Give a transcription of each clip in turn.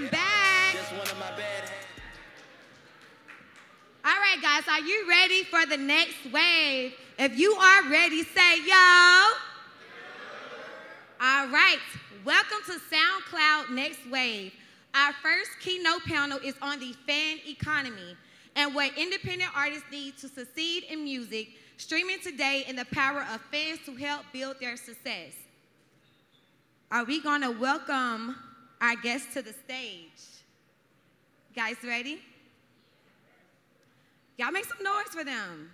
I'm back. All right, guys, are you ready for the next wave? If you are ready, say yo. All right, welcome to SoundCloud Next Wave. Our first keynote panel is on the fan economy and what independent artists need to succeed in music, streaming today, and the power of fans to help build their success. Are we gonna welcome our guests to the stage? Guys, ready? Y'all make some noise for them.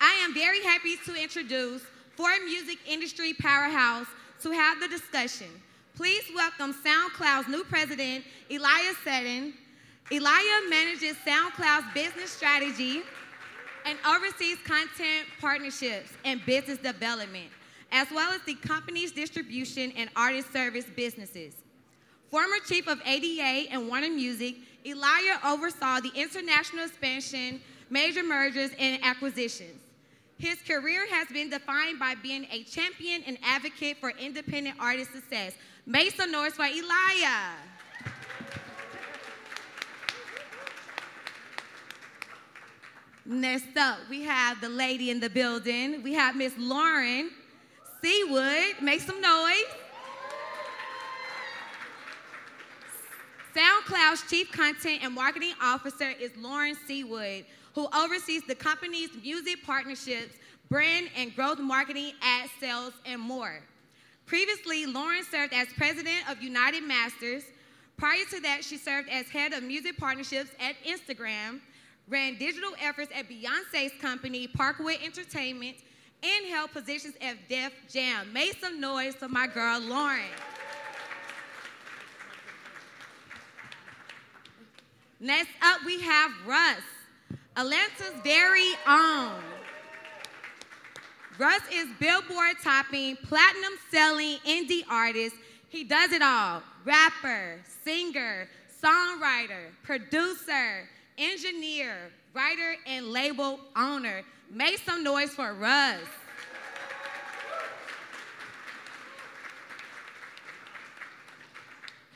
I am very happy to introduce four music industry powerhouse to have the discussion. Please welcome SoundCloud's new president, Eliah Seton. Elijah manages SoundCloud's business strategy and oversees content partnerships and business development, as well as the company's distribution and artist service businesses. Former chief of ADA and Warner Music, Eliah oversaw the international expansion, major mergers, and acquisitions. His career has been defined by being a champion and advocate for independent artist success. Make some for Eliah. Next up, we have the lady in the building. We have Miss Lauren Seawood. Make some noise. SoundCloud's Chief Content and Marketing Officer is Lauren Seawood, who oversees the company's music partnerships, brand and growth marketing, ad sales, and more. Previously, Lauren served as president of United Masters. Prior to that, she served as head of music partnerships at Instagram, ran digital efforts at Beyonce's company, Parkwood Entertainment, held positions at Def Jam. Make some noise for my girl, Lauren. Next up, we have Russ, Atlanta's very own. Russ is Billboard topping, platinum selling indie artist. He does it all rapper, singer, songwriter, producer, engineer, writer, and label owner. Make some noise for Russ.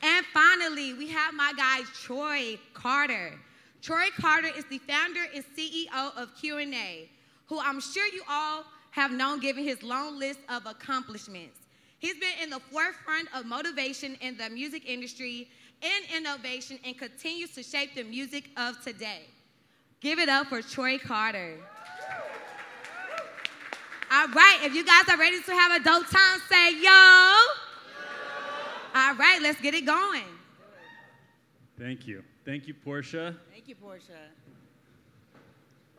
And finally, we have my guy Troy Carter. Troy Carter is the founder and CEO of Q&A, who I'm sure you all have known given his long list of accomplishments. He's been in the forefront of motivation in the music industry and innovation and continues to shape the music of today. Give it up for Troy Carter. All right, if you guys are ready to have a dope time, say yo. All right, let's get it going. Thank you. Thank you, Portia. Thank you, Portia.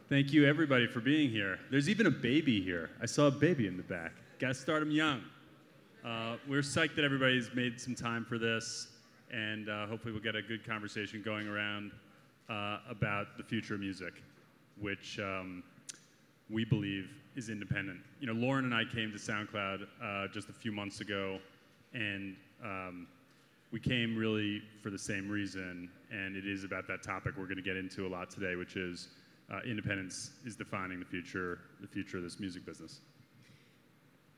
Thank you, everybody, for being here. There's even a baby here. I saw a baby in the back. Got to start them young. Uh, we're psyched that everybody's made some time for this, and uh, hopefully, we'll get a good conversation going around uh, about the future of music, which um, we believe is independent. You know, Lauren and I came to SoundCloud uh, just a few months ago, and um, we came really for the same reason, and it is about that topic we're going to get into a lot today, which is uh, independence is defining the future, the future of this music business.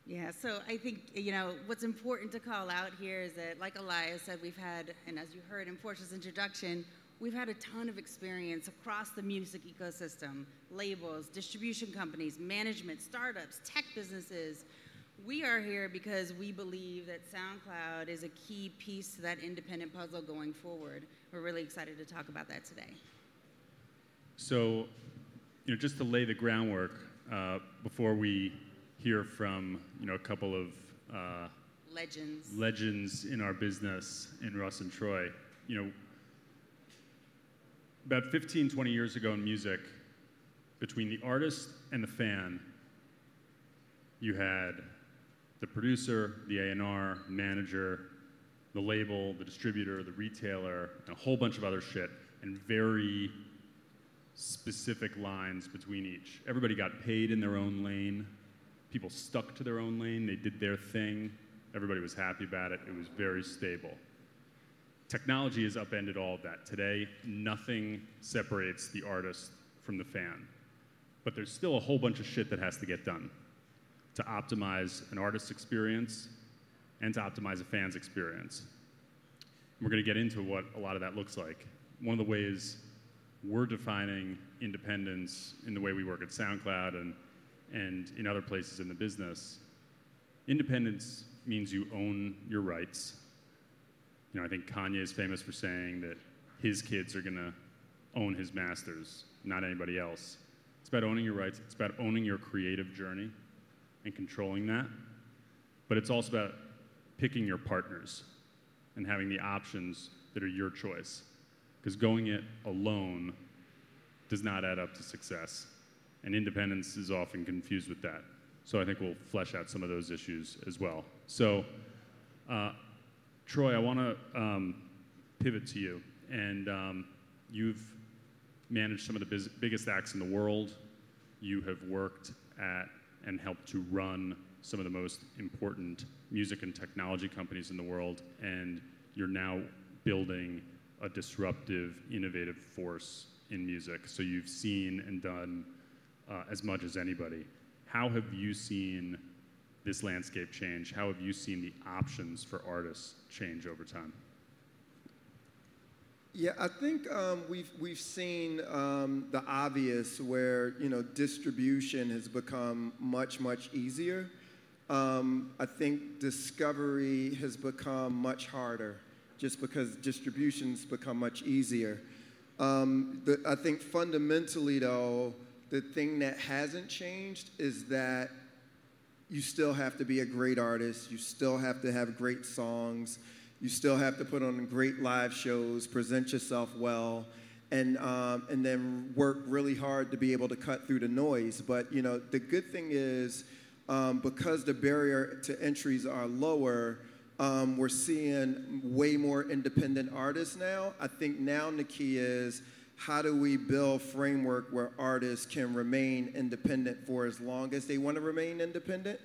Yeah, so I think, you know, what's important to call out here is that, like Elias said, we've had, and as you heard in Portia's introduction, we've had a ton of experience across the music ecosystem labels, distribution companies, management, startups, tech businesses. We are here because we believe that SoundCloud is a key piece to that independent puzzle going forward. We're really excited to talk about that today. So, you know, just to lay the groundwork uh, before we hear from, you know, a couple of uh, legends legends in our business in Russ and Troy, you know, about 15, 20 years ago in music, between the artist and the fan, you had the producer, the A&R, manager, the label, the distributor, the retailer, and a whole bunch of other shit, and very specific lines between each. Everybody got paid in their own lane. People stuck to their own lane. They did their thing. Everybody was happy about it. It was very stable. Technology has upended all of that. Today, nothing separates the artist from the fan. But there's still a whole bunch of shit that has to get done to optimize an artist's experience, and to optimize a fan's experience. And we're going to get into what a lot of that looks like. One of the ways we're defining independence in the way we work at SoundCloud and, and in other places in the business, independence means you own your rights. You know, I think Kanye is famous for saying that his kids are going to own his masters, not anybody else. It's about owning your rights, it's about owning your creative journey and controlling that. But it's also about picking your partners and having the options that are your choice. Because going it alone does not add up to success. And independence is often confused with that. So I think we'll flesh out some of those issues as well. So, uh, Troy, I want to um, pivot to you. And um, you've managed some of the biz- biggest acts in the world. You have worked at and helped to run some of the most important music and technology companies in the world. And you're now building a disruptive, innovative force in music. So you've seen and done uh, as much as anybody. How have you seen this landscape change? How have you seen the options for artists change over time? Yeah, I think um, we've we've seen um, the obvious where you know distribution has become much much easier. Um, I think discovery has become much harder, just because distribution's become much easier. Um, the, I think fundamentally though, the thing that hasn't changed is that you still have to be a great artist. You still have to have great songs you still have to put on great live shows, present yourself well, and, um, and then work really hard to be able to cut through the noise. But you know, the good thing is um, because the barrier to entries are lower, um, we're seeing way more independent artists now. I think now the key is how do we build framework where artists can remain independent for as long as they want to remain independent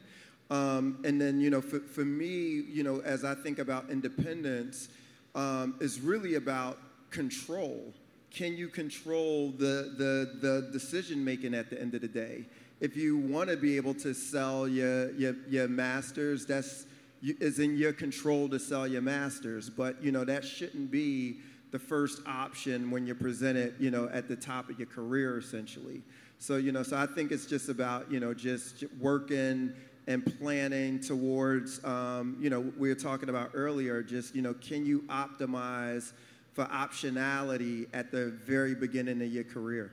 um, and then, you know, for, for me, you know, as I think about independence, um, is really about control. Can you control the, the, the decision making at the end of the day? If you want to be able to sell your, your, your masters, that's is in your control to sell your masters. But, you know, that shouldn't be the first option when you're presented, you know, at the top of your career, essentially. So, you know, so I think it's just about, you know, just working and planning towards, um, you know, we were talking about earlier, just, you know, can you optimize for optionality at the very beginning of your career?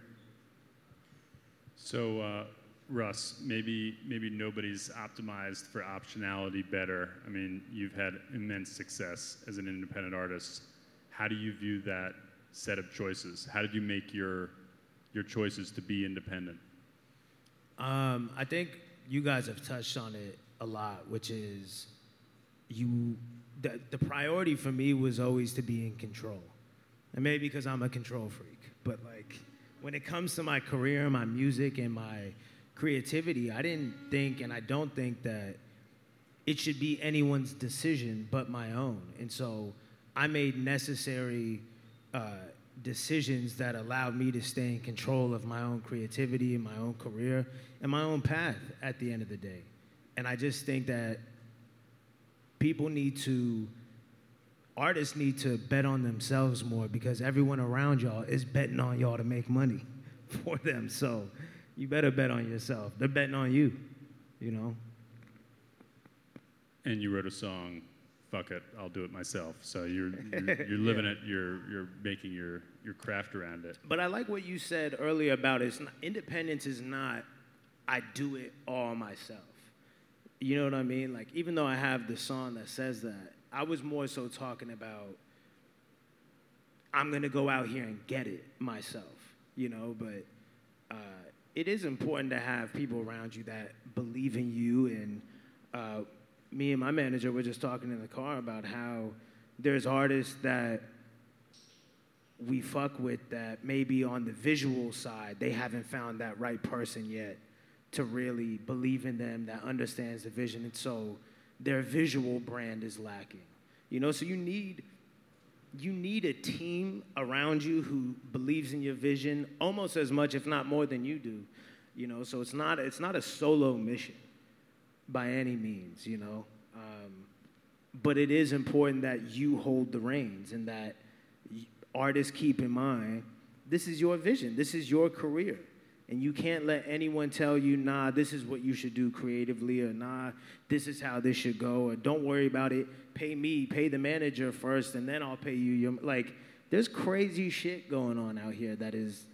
So, uh, Russ, maybe maybe nobody's optimized for optionality better. I mean, you've had immense success as an independent artist. How do you view that set of choices? How did you make your your choices to be independent? Um, I think you guys have touched on it a lot, which is you. The, the priority for me was always to be in control, and maybe because I'm a control freak, but like when it comes to my career, my music, and my creativity, I didn't think, and I don't think that it should be anyone's decision but my own. And so I made necessary uh, decisions that allowed me to stay in control of my own creativity and my own career and my own path at the end of the day. And I just think that people need to, artists need to bet on themselves more because everyone around y'all is betting on y'all to make money for them. So you better bet on yourself. They're betting on you, you know? And you wrote a song fuck it, I'll do it myself. So you're you're, you're living yeah. it. You're you're making your your craft around it. But I like what you said earlier about it. Not, independence is not I do it all myself. You know what I mean? Like even though I have the song that says that, I was more so talking about I'm gonna go out here and get it myself. You know, but. Uh, it is important to have people around you that believe in you and uh, me and my manager were just talking in the car about how there's artists that we fuck with that maybe on the visual side they haven't found that right person yet to really believe in them that understands the vision and so their visual brand is lacking. You know so you need you need a team around you who believes in your vision almost as much if not more than you do you know? So it's not it's not a solo mission by any means, you know. Um, but it is important that you hold the reins and that artists keep in mind this is your vision, this is your career. And you can't let anyone tell you, nah, this is what you should do creatively, or nah, this is how this should go, or don't worry about it. Pay me, pay the manager first, and then I'll pay you. Your, like, there's crazy shit going on out here that is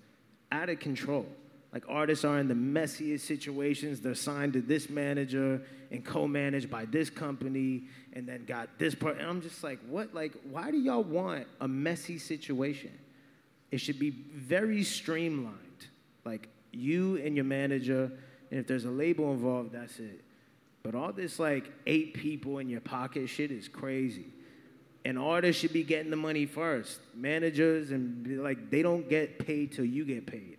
out of control. Like, artists are in the messiest situations. They're signed to this manager and co managed by this company, and then got this part. And I'm just like, what? Like, why do y'all want a messy situation? It should be very streamlined. Like, you and your manager, and if there's a label involved, that's it. But all this like eight people in your pocket shit is crazy. And artists should be getting the money first. Managers and like they don't get paid till you get paid,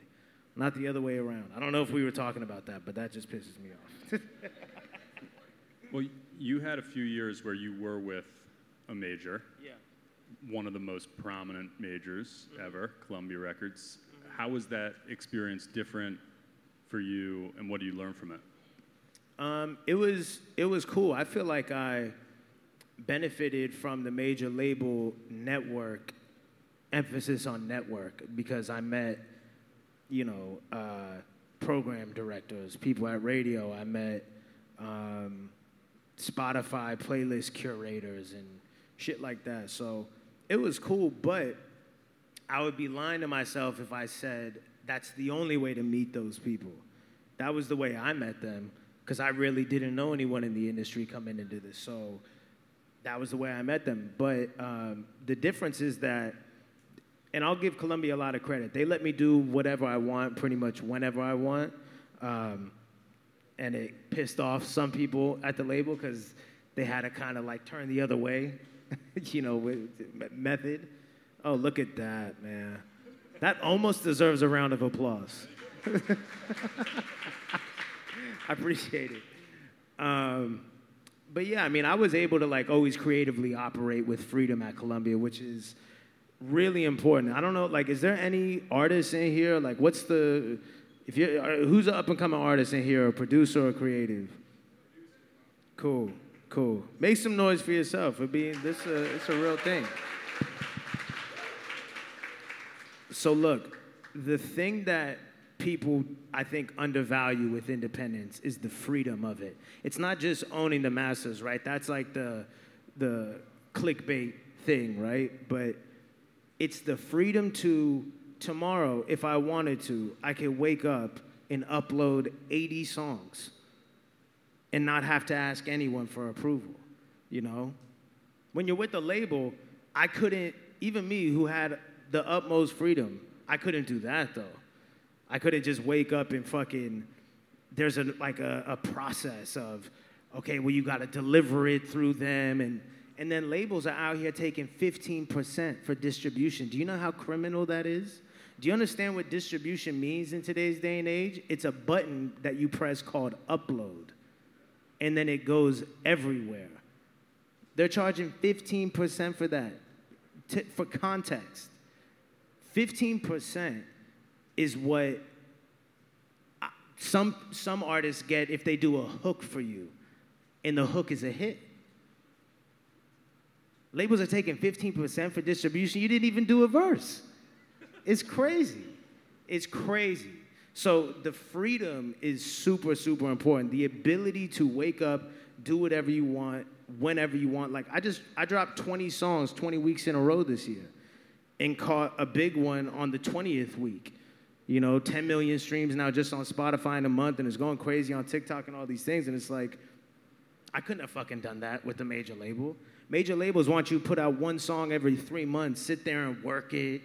not the other way around. I don't know if we were talking about that, but that just pisses me off. Well, you had a few years where you were with a major, yeah. one of the most prominent majors ever, Columbia Records. How was that experience different for you, and what do you learn from it? Um, it was it was cool. I feel like I benefited from the major label network emphasis on network because I met, you know, uh, program directors, people at radio. I met um, Spotify playlist curators and shit like that. So it was cool, but I would be lying to myself if I said that's the only way to meet those people. That was the way I met them because I really didn't know anyone in the industry coming into this. So that was the way I met them. But um, the difference is that, and I'll give Columbia a lot of credit. They let me do whatever I want, pretty much whenever I want. Um, and it pissed off some people at the label because they had to kind of like turn the other way, you know, with method. Oh, look at that, man. That almost deserves a round of applause. I appreciate it. Um, but yeah, I mean, I was able to like always creatively operate with freedom at Columbia, which is really important. I don't know, like, is there any artists in here? Like, what's the, if you who's an up and coming artist in here, a producer or creative? Cool, cool. Make some noise for yourself. It'd be this, uh, it's a real thing. So look, the thing that people I think undervalue with independence is the freedom of it. It's not just owning the masses, right? That's like the the clickbait thing, right? But it's the freedom to tomorrow, if I wanted to, I could wake up and upload 80 songs and not have to ask anyone for approval, you know? When you're with the label, I couldn't, even me who had the utmost freedom, I couldn't do that though. I couldn't just wake up and fucking, there's a, like a, a process of, okay, well, you gotta deliver it through them. And, and then labels are out here taking 15% for distribution. Do you know how criminal that is? Do you understand what distribution means in today's day and age? It's a button that you press called upload, and then it goes everywhere. They're charging 15% for that. T- for context, 15% is what uh, some, some artists get if they do a hook for you, and the hook is a hit. Labels are taking 15% for distribution. You didn't even do a verse. It's crazy. It's crazy. So the freedom is super, super important. The ability to wake up, do whatever you want, whenever you want. Like I just I dropped 20 songs 20 weeks in a row this year and caught a big one on the 20th week. You know, 10 million streams now just on Spotify in a month and it's going crazy on TikTok and all these things. And it's like, I couldn't have fucking done that with a major label. Major labels want you to put out one song every three months, sit there and work it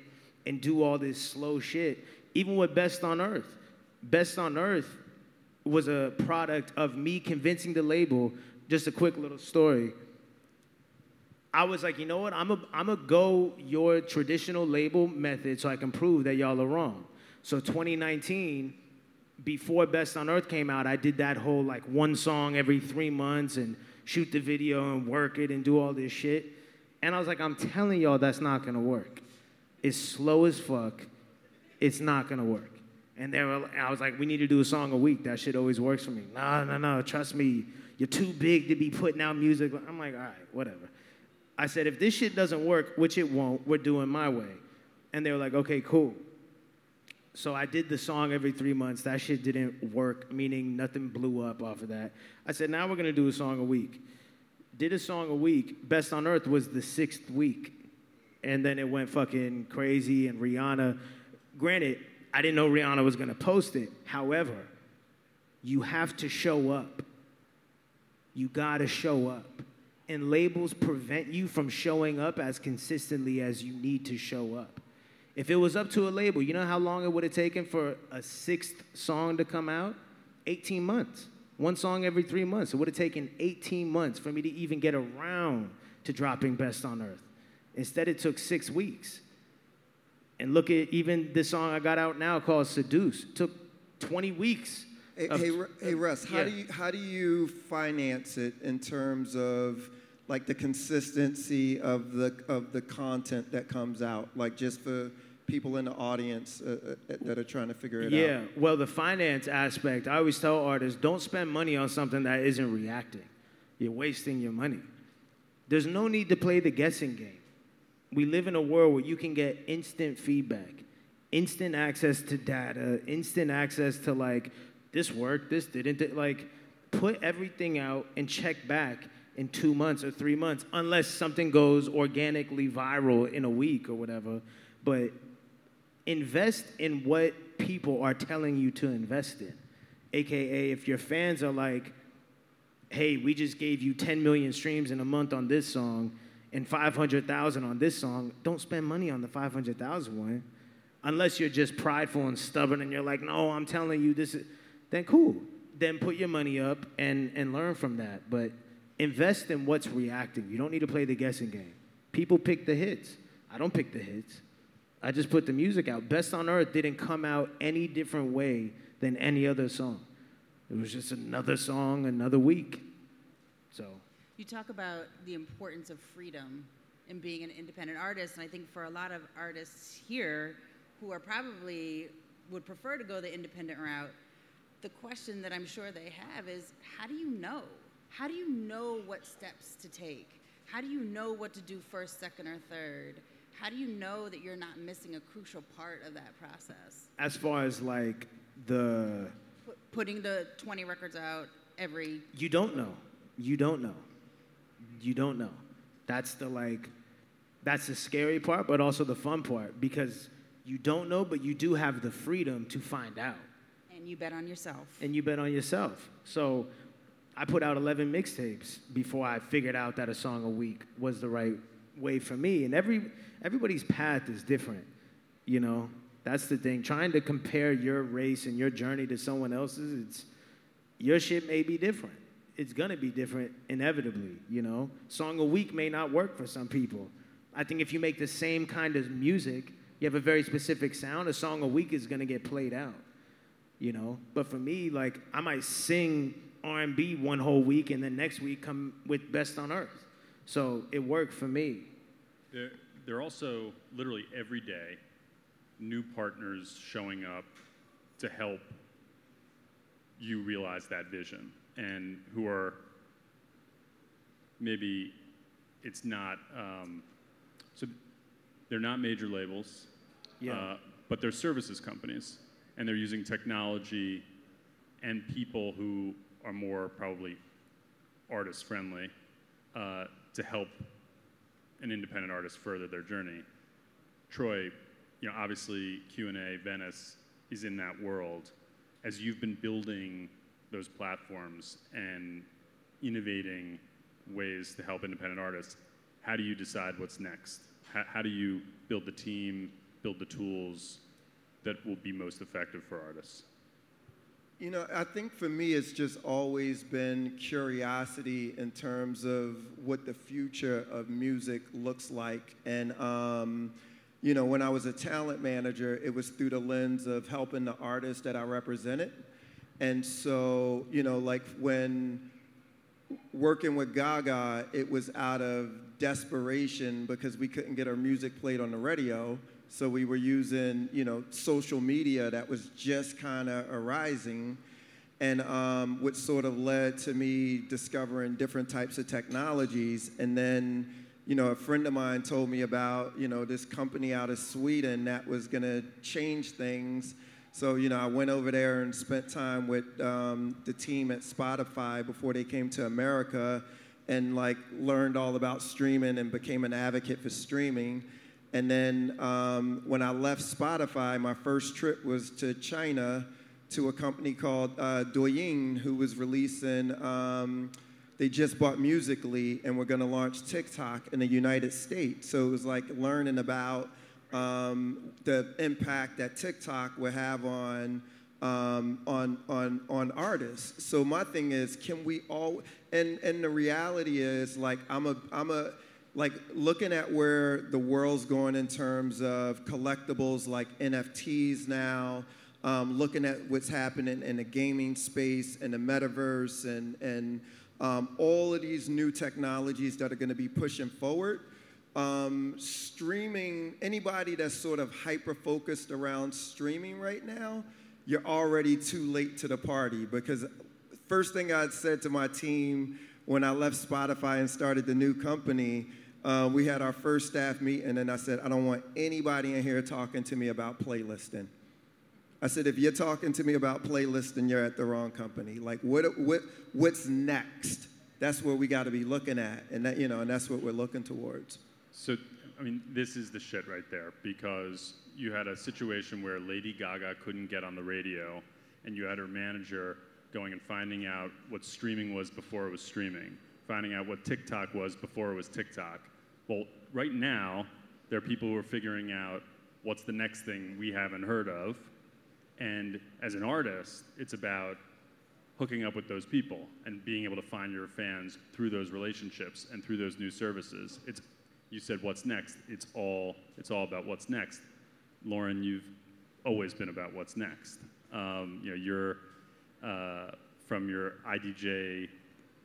and do all this slow shit. Even with Best on Earth. Best on Earth was a product of me convincing the label. Just a quick little story. I was like, you know what? I'm a, I'm a go your traditional label method so I can prove that y'all are wrong. So 2019, before Best on Earth came out, I did that whole like one song every three months and shoot the video and work it and do all this shit. And I was like, I'm telling y'all that's not gonna work. It's slow as fuck. It's not gonna work. And they were, I was like, we need to do a song a week. That shit always works for me. No, no, no. Trust me. You're too big to be putting out music. I'm like, all right, whatever. I said, if this shit doesn't work, which it won't, we're doing my way. And they were like, okay, cool. So I did the song every three months. That shit didn't work, meaning nothing blew up off of that. I said, now we're gonna do a song a week. Did a song a week. Best on Earth was the sixth week. And then it went fucking crazy, and Rihanna, granted, I didn't know Rihanna was gonna post it. However, you have to show up. You gotta show up. And labels prevent you from showing up as consistently as you need to show up. If it was up to a label, you know how long it would have taken for a sixth song to come out? 18 months. One song every three months. It would have taken 18 months for me to even get around to dropping Best on Earth. Instead, it took six weeks. And look at even this song I got out now called Seduce. It took 20 weeks. Hey, of- hey, hey, Russ, how yeah. do you how do you finance it in terms of like the consistency of the of the content that comes out, like just for people in the audience uh, uh, that are trying to figure it Yeah, out? Yeah, well, the finance aspect, I always tell artists don't spend money on something that isn't reacting. You're wasting your money. There's no need to play the guessing game. We live in a world where you can get instant feedback, instant access to data, instant access to like, this worked, this didn't. th- Like, put everything out and check back in two months or three months, unless something goes organically viral in a week or whatever. But invest in what people are telling you to invest in. AKA, if your fans are like, hey, we just gave you 10 million streams in a month on this song and 500,000 on this song, don't spend money on the 500,000 one. Unless you're just prideful and stubborn and you're like, no, I'm telling you this is, then cool. Then put your money up and, and learn from that. But invest in what's reacting. You don't need to play the guessing game. People pick the hits. I don't pick the hits. I just put the music out. Best on Earth didn't come out any different way than any other song. It was just another song, another week. So, You talk about the importance of freedom and being an independent artist, and I think for a lot of artists here who are probably would prefer to go the independent route, the question that I'm sure they have is how do you know? How do you know what steps to take? How do you know what to do first, second, or third? How do you know that you're not missing a crucial part of that process? as far as like the, Pu- Putting the 20 records out every you don't know. You don't know. You don't know. That's the like, that's the scary part, but also the fun part because you don't know, but you do have the freedom to find out. and you bet on yourself. and you bet on yourself. So I put out 11 mixtapes before I figured out that a song a week was the right way for me. And every everybody's path is different, you know. That's the thing. Trying to compare your race and your journey to someone else's, it's your shit may be different. It's gonna be different inevitably, you know. Song a week may not work for some people. I think if you make the same kind of music, you have a very specific sound, a song a week is gonna get played out you know but for me like i might sing r&b one whole week and then next week come with best on earth so it worked for me There, there are also literally every day new partners showing up to help you realize that vision and who are maybe it's not um, so they're not major labels Yeah. uh, but they're services companies and they're using technology and people who are more probably artist friendly uh, to help an independent artist further their journey. Troy, you know, obviously Q&A Venice is in that world. As you've been building those platforms and innovating ways to help independent artists, how do you decide what's next? How, how do you build the team, build the tools that will be most effective for artists? You know, I think for me, it's just always been curiosity in terms of what the future of music looks like. And, um, you know, when I was a talent manager, it was through the lens of helping the artists that I represented. And so, you know, like when working with Gaga, it was out of desperation because we couldn't get our music played on the radio. So we were using, you know, social media that was just kind of arising, and um, which sort of led to me discovering different types of technologies. And then, you know, a friend of mine told me about, you know, this company out of Sweden that was going to change things. So, you know, I went over there and spent time with um, the team at Spotify before they came to America and like learned all about streaming and became an advocate for streaming. And then um, when I left Spotify, my first trip was to China to a company called uh, Douyin, who was releasing, um, they just bought Musical.ly and were gonna launch TikTok in the United States. So it was like learning about um, the impact that TikTok would have on, um, on, on, on artists. So my thing is, can we all, and, and the reality is like, I'm a, I'm a, like looking at where the world's going in terms of collectibles like NFTs now, um, looking at what's happening in the gaming space and the metaverse and, and um, all of these new technologies that are going to be pushing forward. Um, streaming, anybody that's sort of hyper focused around streaming right now, you're already too late to the party because first thing I said to my team when I left Spotify and started the new company uh, we had our first staff meeting, and I said, I don't want anybody in here talking to me about playlisting. I said, if you're talking to me about playlisting, you're at the wrong company. Like, what, what, what's next? That's what we got to be looking at, and that, you know, and that's what we're looking towards. So, I mean, this is the shit right there because you had a situation where Lady Gaga couldn't get on the radio, and you had her manager going and finding out what streaming was before it was streaming, finding out what TikTok was before it was TikTok well, right now, there are people who are figuring out what's the next thing we haven't heard of. And as an artist, it's about hooking up with those people and being able to find your fans through those relationships and through those new services. It's, you said what's next. It's all, it's all about what's next. Lauren, you've always been about what's next. Um, you know, you're uh, from your IDJ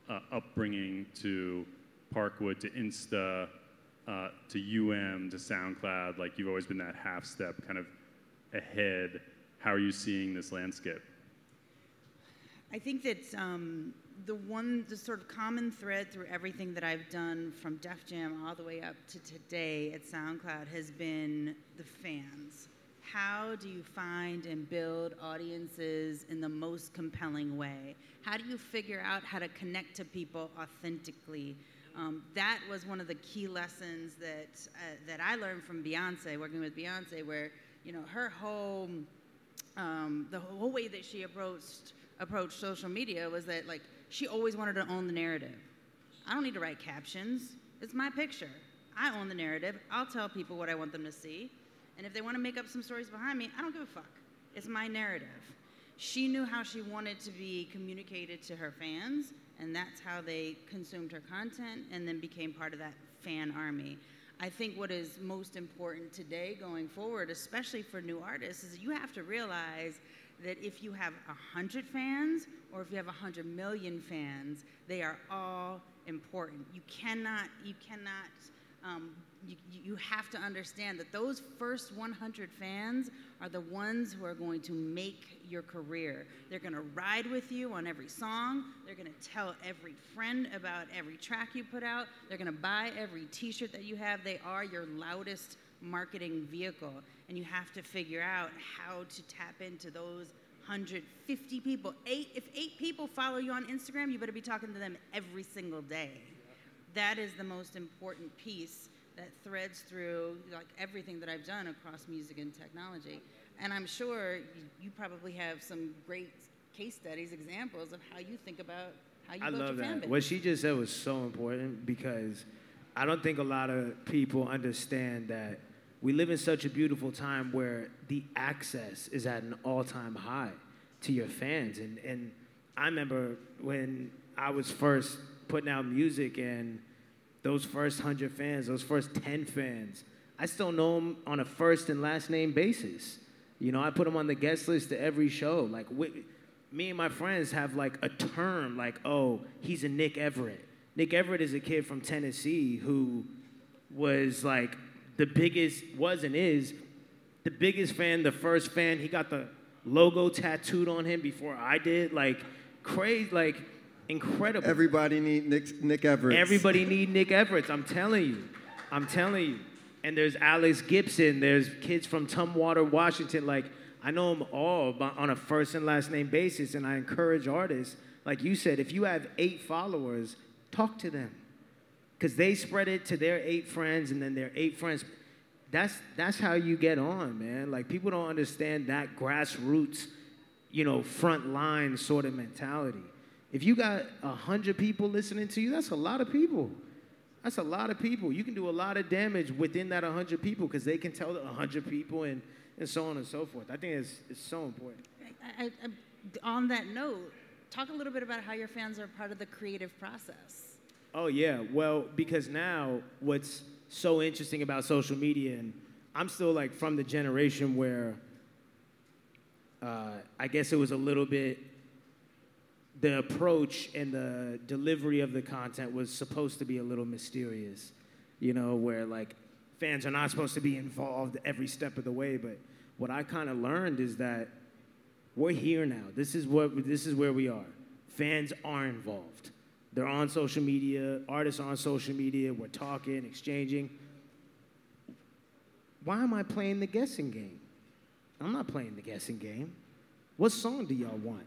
uh, upbringing to Parkwood to Insta uh, to UM to SoundCloud? Like you've always been that half step kind of ahead. How are you seeing this landscape? I think that um, the one, the sort of common thread through everything that I've done from Def Jam all the way up to today at SoundCloud has been the fans. How do you find and build audiences in the most compelling way? How do you figure out how to connect to people authentically? Um, that was one of the key lessons that uh, that I learned from Beyonce, working with Beyonce, where you know her whole um, the whole way that she approached approached social media was that like she always wanted to own the narrative. I don't need to write captions. It's my picture. I own the narrative. I'll tell people what I want them to see. And if they want to make up some stories behind me, I don't give a fuck. It's my narrative. She knew how she wanted to be communicated to her fans, and that's how they consumed her content and then became part of that fan army. I think what is most important today going forward, especially for new artists, is you have to realize that if you have 100 fans or if you have 100 million fans, they are all important. You cannot, you cannot um, you, you have to understand that those first 100 fans are the ones who are going to make your career. They're going to ride with you on every song. They're going to tell every friend about every track you put out. They're going to buy every t shirt that you have. They are your loudest marketing vehicle. And you have to figure out how to tap into those 150 people. Eight, if eight people follow you on Instagram, you better be talking to them every single day. That is the most important piece that threads through like everything that I've done across music and technology. And I'm sure you, you probably have some great case studies, examples of how you think about how you I build love your that. What she just said was so important because I don't think a lot of people understand that we live in such a beautiful time where the access is at an all-time high to your fans. And and I remember when I was first putting out music and those first 100 fans, those first 10 fans, I still know them on a first and last name basis. You know, I put them on the guest list to every show. Like, we, me and my friends have like a term, like, oh, he's a Nick Everett. Nick Everett is a kid from Tennessee who was like the biggest, was and is the biggest fan, the first fan. He got the logo tattooed on him before I did. Like crazy, like incredible. Everybody need Nick, Nick Everett. Everybody need Nick Everett. I'm telling you. I'm telling you. And there's Alex Gibson. There's kids from Tumwater, Washington. Like I know them all on a first and last name basis. And I encourage artists, like you said, if you have eight followers, talk to them, because they spread it to their eight friends, and then their eight friends. That's that's how you get on, man. Like people don't understand that grassroots, you know, front line sort of mentality. If you got a hundred people listening to you, that's a lot of people. That's a lot of people. You can do a lot of damage within that 100 people because they can tell the 100 people and, and so on and so forth. I think it's, it's so important. I, I, on that note, talk a little bit about how your fans are part of the creative process. Oh, yeah. Well, because now what's so interesting about social media, and I'm still like from the generation where uh, I guess it was a little bit the approach and the delivery of the content was supposed to be a little mysterious, you know, where like fans are not supposed to be involved every step of the way. But what I kind of learned is that we're here now. This is what this is where we are. Fans are involved. They're on social media. Artists on social media. We're talking, exchanging. Why am I playing the guessing game? I'm not playing the guessing game. What song do y'all want?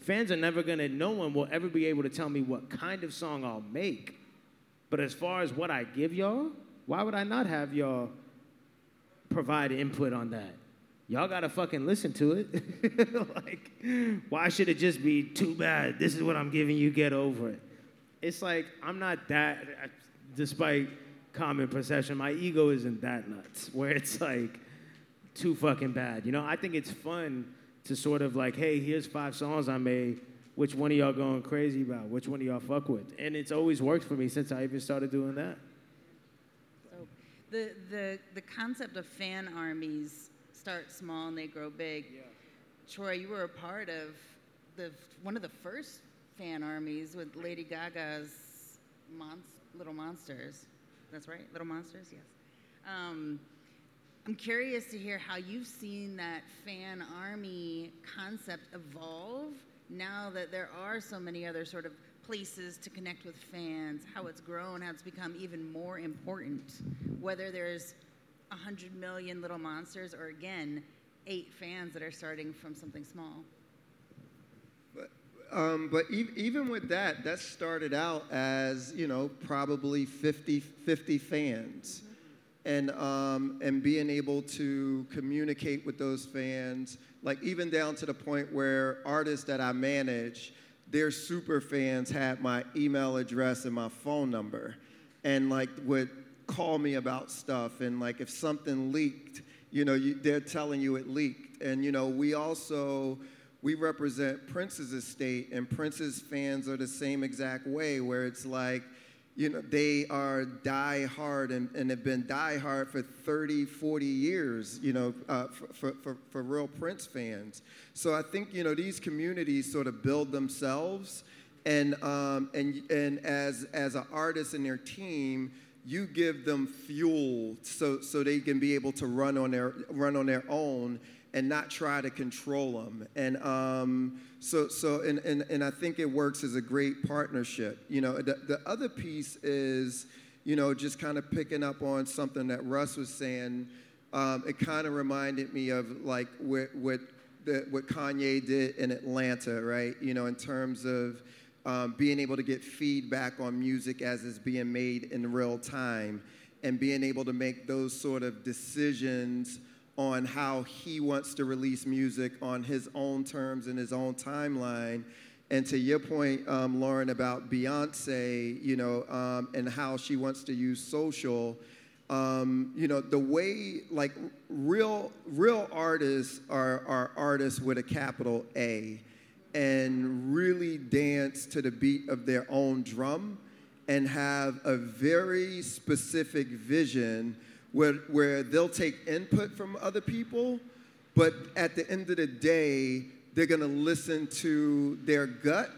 Fans are never gonna, no one will ever be able to tell me what kind of song I'll make. But as far as what I give y'all, why would I not have y'all provide input on that? Y'all gotta fucking listen to it. like, why should it just be too bad? This is what I'm giving you, get over it. It's like, I'm not that, uh, despite common perception, my ego isn't that nuts, where it's like too fucking bad. You know, I think it's fun to sort of like, hey, here's five songs I made. Which one of y'all going crazy about? Which one of y'all fuck with? And it's always worked for me since I even started doing that. So the the the concept of fan armies start small and they grow big. Yeah. Troy, you were a part of the one of the first fan armies with Lady Gaga's Mon- Little Monsters. That's right, Little Monsters. Yes. Um, I'm curious to hear how you've seen that fan army concept evolve now that there are so many other sort of places to connect with fans, how it's grown, how it's become even more important, whether there's 100 million little monsters or again, eight fans that are starting from something small. But, um, but e- even with that, that started out as, you know, probably 50, 50 fans. Mm-hmm and um, and being able to communicate with those fans, like even down to the point where artists that I manage, their super fans had my email address and my phone number, and like would call me about stuff, and like if something leaked, you know, you, they're telling you it leaked, and you know we also we represent Prince's estate, and Prince's fans are the same exact way, where it's like you know, they are die hard and, and have been die hard for 30, 40 years, you know, uh, for, for, for real Prince fans. So I think, you know, these communities sort of build themselves. And, um, and, and as, as an artist and their team, you give them fuel so, so they can be able to run on their, run on their own and not try to control them. And um, so, so and, and, and I think it works as a great partnership. You know, the, the other piece is, you know, just kind of picking up on something that Russ was saying. Um, it kind of reminded me of like what, what, the, what Kanye did in Atlanta, right? You know, in terms of um, being able to get feedback on music as it's being made in real time and being able to make those sort of decisions on how he wants to release music on his own terms and his own timeline. And to your point, um, Lauren, about Beyonce, you know, um, and how she wants to use social, um, you know, the way like real real artists are are artists with a capital A, and really dance to the beat of their own drum, and have a very specific vision where, where they'll take input from other people, but at the end of the day, they're going to listen to their gut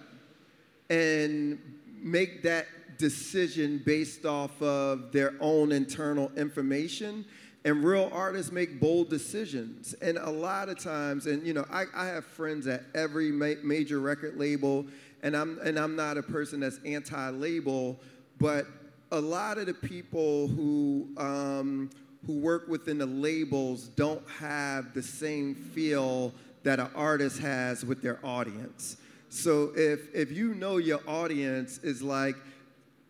and make that decision based off of their own internal information And real artists make bold decisions. And a lot of times, and you know, I, I have friends at every ma- major record label, and I'm, and I'm not a person that's anti label, but a lot of the people who, um, who work within the labels don't have the same feel that an artist has with their audience. So if, if you know your audience is like,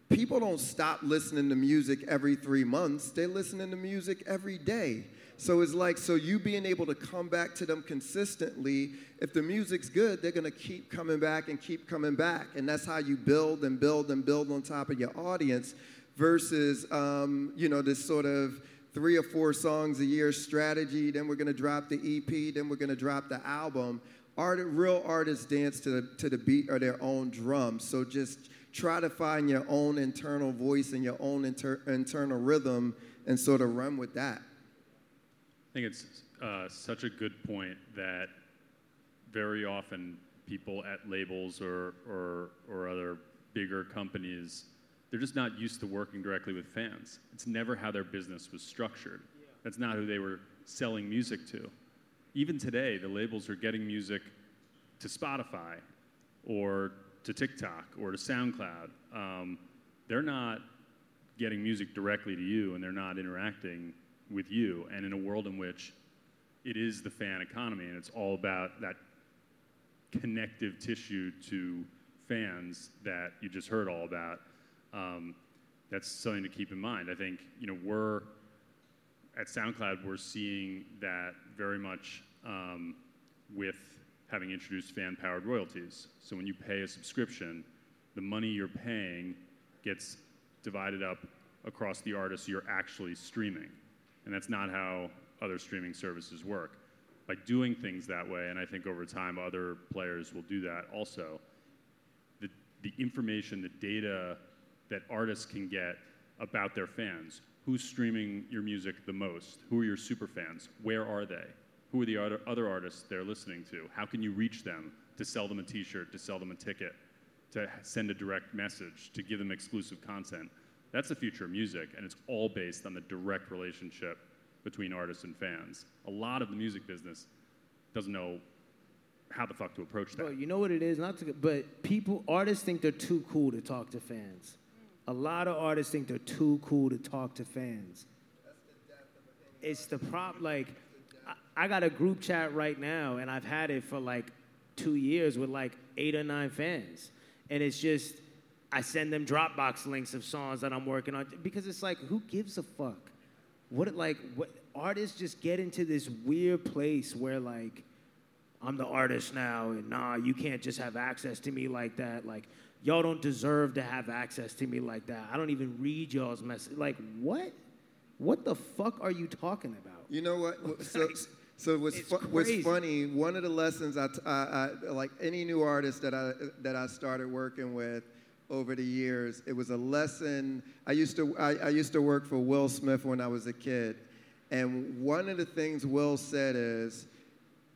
people don't stop listening to music every three months, they're listening to music every day. So it's like, so you being able to come back to them consistently, if the music's good, they're gonna keep coming back and keep coming back. And that's how you build and build and build on top of your audience versus, um, you know, this sort of three or four songs a year strategy, then we're gonna drop the EP, then we're gonna drop the album. Art, real artists dance to the, to the beat of their own drum. So just try to find your own internal voice and your own inter, internal rhythm and sort of run with that. I think it's uh, such a good point that very often people at labels or, or, or other bigger companies, they're just not used to working directly with fans. It's never how their business was structured. That's not who they were selling music to. Even today, the labels are getting music to Spotify or to TikTok or to SoundCloud. Um, they're not getting music directly to you and they're not interacting with you. And in a world in which it is the fan economy and it's all about that connective tissue to fans that you just heard all about, um, that's something to keep in mind. I think, you know, we're at SoundCloud, we're seeing that very much um, with having introduced fan powered royalties. So when you pay a subscription, the money you're paying gets divided up across the artists you're actually streaming. And that's not how other streaming services work. By doing things that way, and I think over time other players will do that also, the, the information, the data that artists can get about their fans, who's streaming your music the most, who are your super fans, where are they, who are the other, other artists they're listening to, how can you reach them to sell them a t shirt, to sell them a ticket, to send a direct message, to give them exclusive content. That's the future of music, and it's all based on the direct relationship between artists and fans. A lot of the music business doesn't know how the fuck to approach that. Bro, you know what it is? Not to, but people, artists think they're too cool to talk to fans. A lot of artists think they're too cool to talk to fans. It's the prop. Like, I, I got a group chat right now, and I've had it for like two years with like eight or nine fans, and it's just I send them Dropbox links of songs that I'm working on because it's like, who gives a fuck? What like what artists just get into this weird place where like I'm the artist now, and nah, you can't just have access to me like that. Like, y'all don't deserve to have access to me like that. I don't even read y'all's message. Like, what? What the fuck are you talking about? You know what? So, so what's, fu- what's funny? One of the lessons I, t- I, I like any new artist that I that I started working with over the years, it was a lesson. I used to I, I used to work for Will Smith when I was a kid, and one of the things Will said is,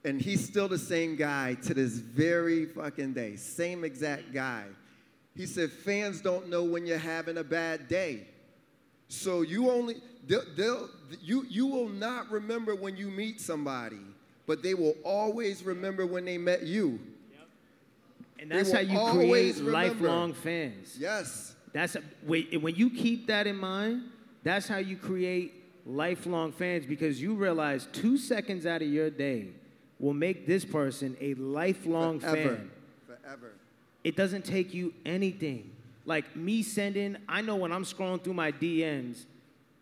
and he's still the same guy to this very fucking day, same exact guy. He said fans don't know when you're having a bad day. So you only they'll, they'll you you will not remember when you meet somebody, but they will always remember when they met you. And that's how you create remember. lifelong fans. Yes. That's when when you keep that in mind. That's how you create lifelong fans because you realize two seconds out of your day will make this person a lifelong Forever. fan. Forever. It doesn't take you anything. Like me sending, I know when I'm scrolling through my DMs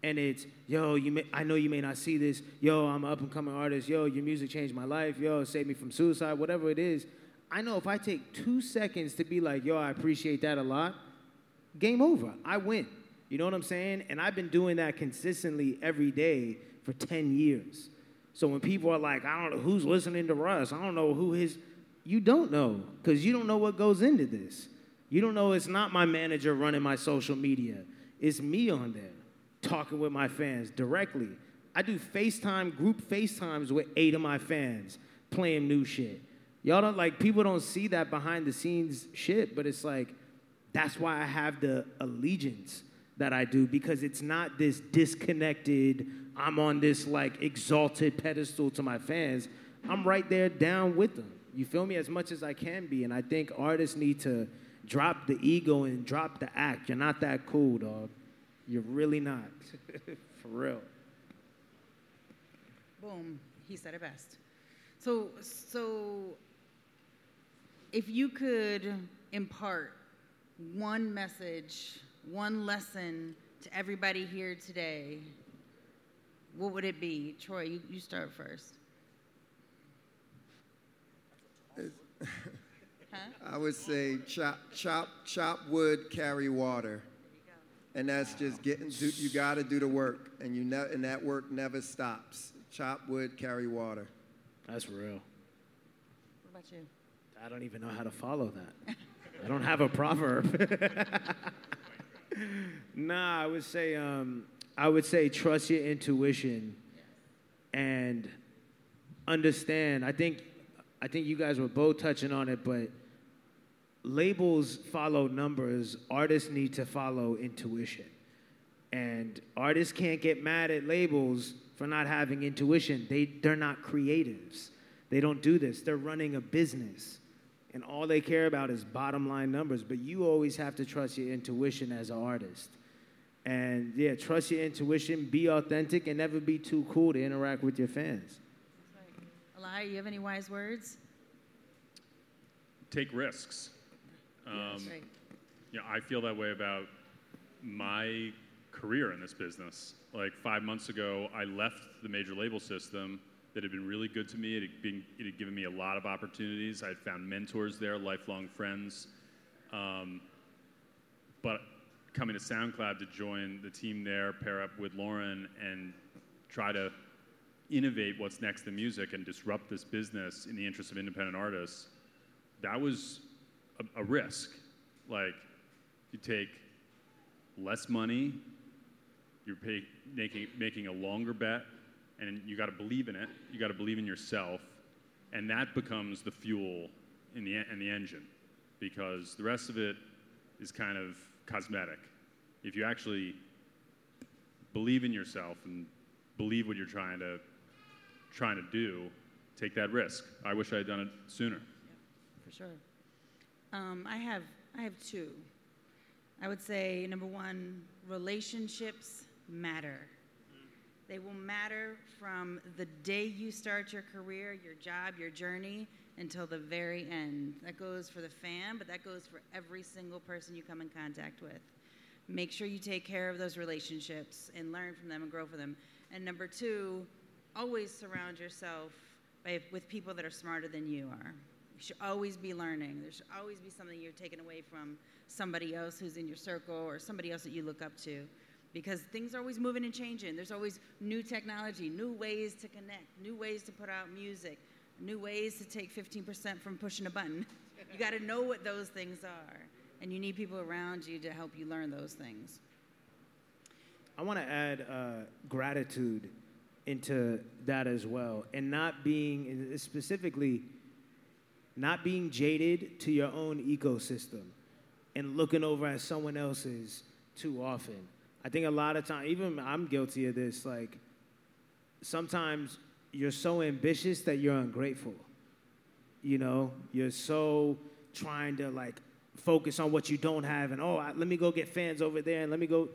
and it's, yo, you may, I know you may not see this. Yo, I'm an up and coming artist. Yo, your music changed my life. Yo, saved me from suicide, whatever it is. I know if I take two seconds to be like, yo, I appreciate that a lot, game over. I win. You know what I'm saying? And I've been doing that consistently every day for 10 years. So when people are like, I don't know who's listening to Russ, I don't know who his, you don't know because you don't know what goes into this. You don't know it's not my manager running my social media, it's me on there talking with my fans directly. I do FaceTime, group FaceTimes with eight of my fans playing new shit. Y'all don't like, people don't see that behind the scenes shit, but it's like, that's why I have the allegiance that I do because it's not this disconnected, I'm on this like exalted pedestal to my fans. I'm right there down with them. You feel me? As much as I can be. And I think artists need to drop the ego and drop the act. You're not that cool, dog. You're really not. For real. Boom. He said it best. So, so if you could impart one message, one lesson to everybody here today, what would it be? Troy, you, you start first. I would say chop, chop, chop wood, carry water. And that's just getting, do, you got to do the work, and, you ne- and that work never stops. Chop wood, carry water. That's real. What about you? I don't even know how to follow that. I don't have a proverb. nah, I would say um, I would say trust your intuition and understand. I think I think you guys were both touching on it, but labels follow numbers. Artists need to follow intuition. And artists can't get mad at labels for not having intuition. They, they're not creatives. They don't do this. They're running a business. And all they care about is bottom line numbers. But you always have to trust your intuition as an artist. And yeah, trust your intuition, be authentic, and never be too cool to interact with your fans. Eli, you have any wise words? Take risks. Um, That's right. you know, I feel that way about my career in this business. Like five months ago, I left the major label system that had been really good to me. It had, been, it had given me a lot of opportunities. I had found mentors there, lifelong friends. Um, but coming to SoundCloud to join the team there, pair up with Lauren, and try to innovate what's next in music and disrupt this business in the interest of independent artists, that was a, a risk. Like, you take less money, you're pay, making, making a longer bet, and you got to believe in it. You got to believe in yourself, and that becomes the fuel in the, and the engine, because the rest of it is kind of cosmetic. If you actually believe in yourself and believe what you're trying to trying to do, take that risk. I wish I had done it sooner. for sure. Um, I have I have two. I would say number one, relationships matter. They will matter from the day you start your career, your job, your journey, until the very end. That goes for the fan, but that goes for every single person you come in contact with. Make sure you take care of those relationships and learn from them and grow from them. And number two, always surround yourself by, with people that are smarter than you are. You should always be learning. There should always be something you're taking away from somebody else who's in your circle or somebody else that you look up to. Because things are always moving and changing. There's always new technology, new ways to connect, new ways to put out music, new ways to take 15% from pushing a button. You got to know what those things are. And you need people around you to help you learn those things. I want to add uh, gratitude into that as well, and not being specifically not being jaded to your own ecosystem and looking over at someone else's too often. I think a lot of time, even I'm guilty of this. Like sometimes you're so ambitious that you're ungrateful. You know, you're so trying to like focus on what you don't have, and oh, I, let me go get fans over there, and let me go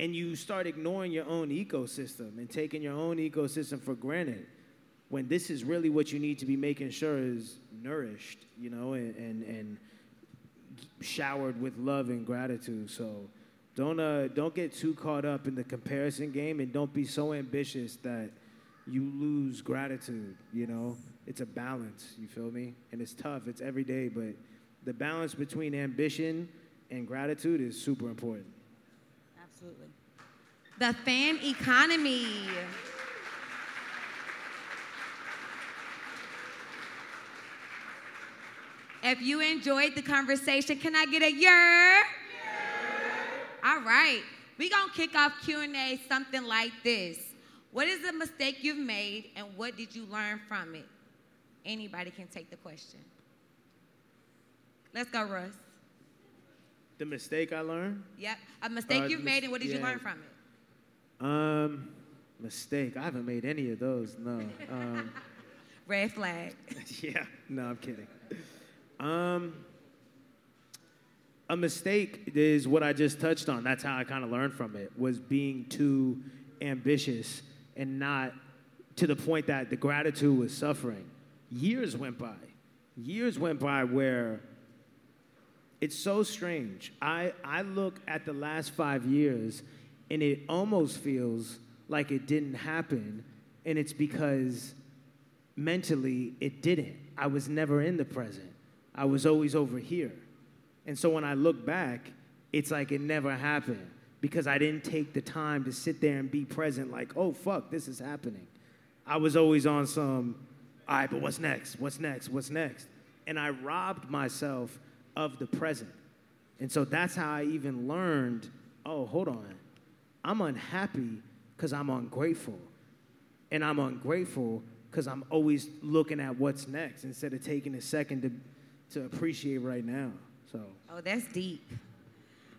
and you start ignoring your own ecosystem and taking your own ecosystem for granted when this is really what you need to be making sure is nourished you know and and, and showered with love and gratitude so don't uh don't get too caught up in the comparison game and don't be so ambitious that you lose gratitude you know it's a balance you feel me and it's tough it's every day but the balance between ambition and gratitude is super important Absolutely. The fan economy. If you enjoyed the conversation, can I get a yer? All right. We're going to kick off Q&A something like this. What is the mistake you've made and what did you learn from it? Anybody can take the question. Let's go, Russ. The mistake I learned? Yep. A mistake Uh, you've made, and what did you learn from it? Um, mistake. I haven't made any of those. No. Um, Red flag. yeah. No, I'm kidding. Um, a mistake is what I just touched on. That's how I kind of learned from it. Was being too ambitious and not to the point that the gratitude was suffering. Years went by. Years went by where it's so strange. I, I look at the last five years and it almost feels like it didn't happen. And it's because mentally it didn't. I was never in the present, I was always over here. And so when I look back, it's like it never happened because I didn't take the time to sit there and be present, like, oh, fuck, this is happening. I was always on some, all right, but what's next? What's next? What's next? And I robbed myself of the present. And so that's how I even learned oh, hold on. I'm unhappy because I'm ungrateful. And I'm ungrateful because I'm always looking at what's next instead of taking a second to, to appreciate right now. So, Oh, that's deep.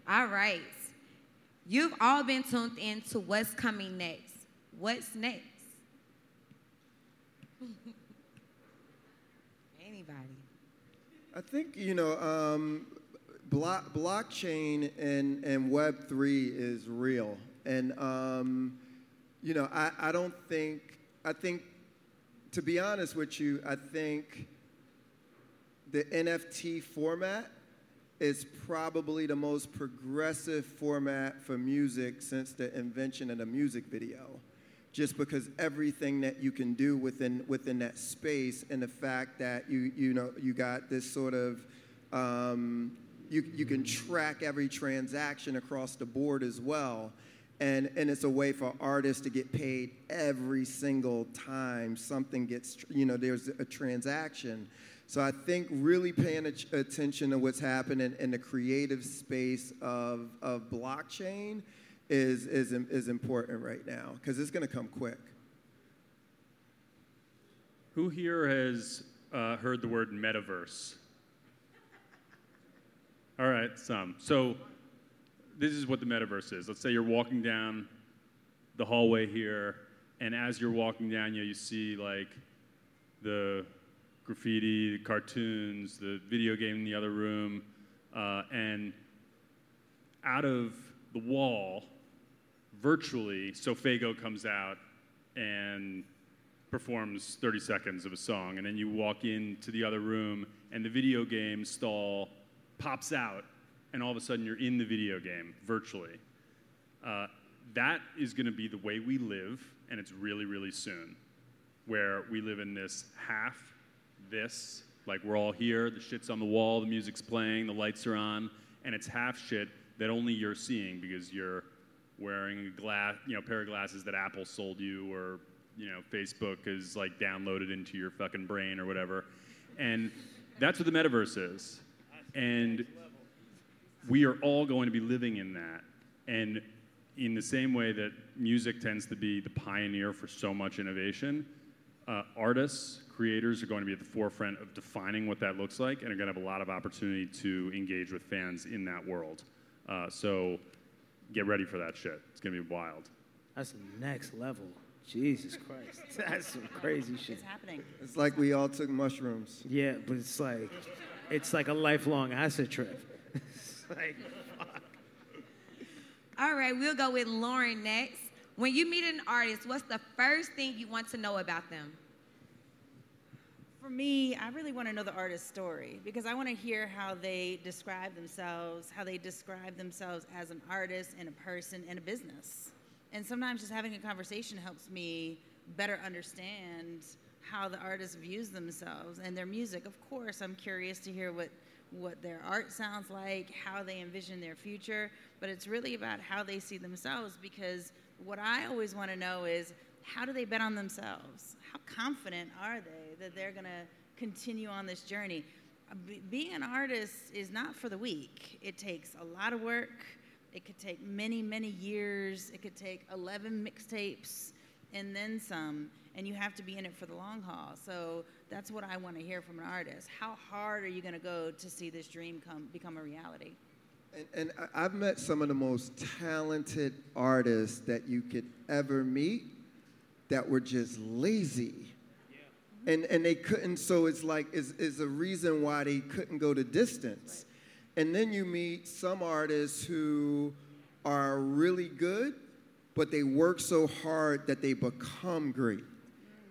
All right. You've all been tuned in to what's coming next. What's next? Anybody? I think you know, um, block, blockchain and and Web three is real, and um, you know, I, I don't think I think, to be honest with you, I think the NFT format is probably the most progressive format for music since the invention of the music video. Just because everything that you can do within within that space and the fact that you you know you got this sort of um, you you can track every transaction across the board as well. And and it's a way for artists to get paid every single time something gets you know there's a transaction so I think really paying at- attention to what's happening in the creative space of, of blockchain is, is, is important right now because it's going to come quick. Who here has uh, heard the word metaverse? All right, some. So, this is what the metaverse is. Let's say you're walking down the hallway here, and as you're walking down, you, know, you see like the graffiti, the cartoons, the video game in the other room, uh, and out of the wall, virtually, SoFaygo comes out and performs 30 seconds of a song, and then you walk into the other room, and the video game stall pops out, and all of a sudden you're in the video game virtually. Uh, that is going to be the way we live, and it's really, really soon, where we live in this half this, like we're all here, the shit's on the wall, the music's playing, the lights are on, and it's half shit that only you're seeing because you're wearing a glass, you know, pair of glasses that Apple sold you, or you know, Facebook is like downloaded into your fucking brain or whatever, and that's what the metaverse is, and we are all going to be living in that, and in the same way that music tends to be the pioneer for so much innovation, uh, artists, creators are going to be at the forefront of defining what that looks like and are going to have a lot of opportunity to engage with fans in that world. Uh, so get ready for that shit. It's going to be wild. that's the next level. Jesus Christ. That's some crazy shit. It's happening. It's like we all took mushrooms. Yeah, but it's like, it's like a lifelong acid trip. it's like, fuck. All right, we'll go with Lauren next. When you meet an artist, what's the first thing you want to know about them? For me, I really want to know the artist's story because I want to hear how they describe themselves, how they describe themselves as an artist and a person and a business. And sometimes just having a conversation helps me better understand how the artist views themselves and their music. Of course, I'm curious to hear what what their art sounds like, how they envision their future, but it's really about how they see themselves because what I always want to know is how do they bet on themselves? How confident are they that they're going to continue on this journey? Being an artist is not for the weak. It takes a lot of work. It could take many, many years. It could take 11 mixtapes and then some. And you have to be in it for the long haul. So that's what I want to hear from an artist. How hard are you going to go to see this dream come become a reality? And, and I've met some of the most talented artists that you could ever meet that were just lazy. And, and they couldn't, so it's like, is, is a reason why they couldn't go the distance. And then you meet some artists who are really good, but they work so hard that they become great.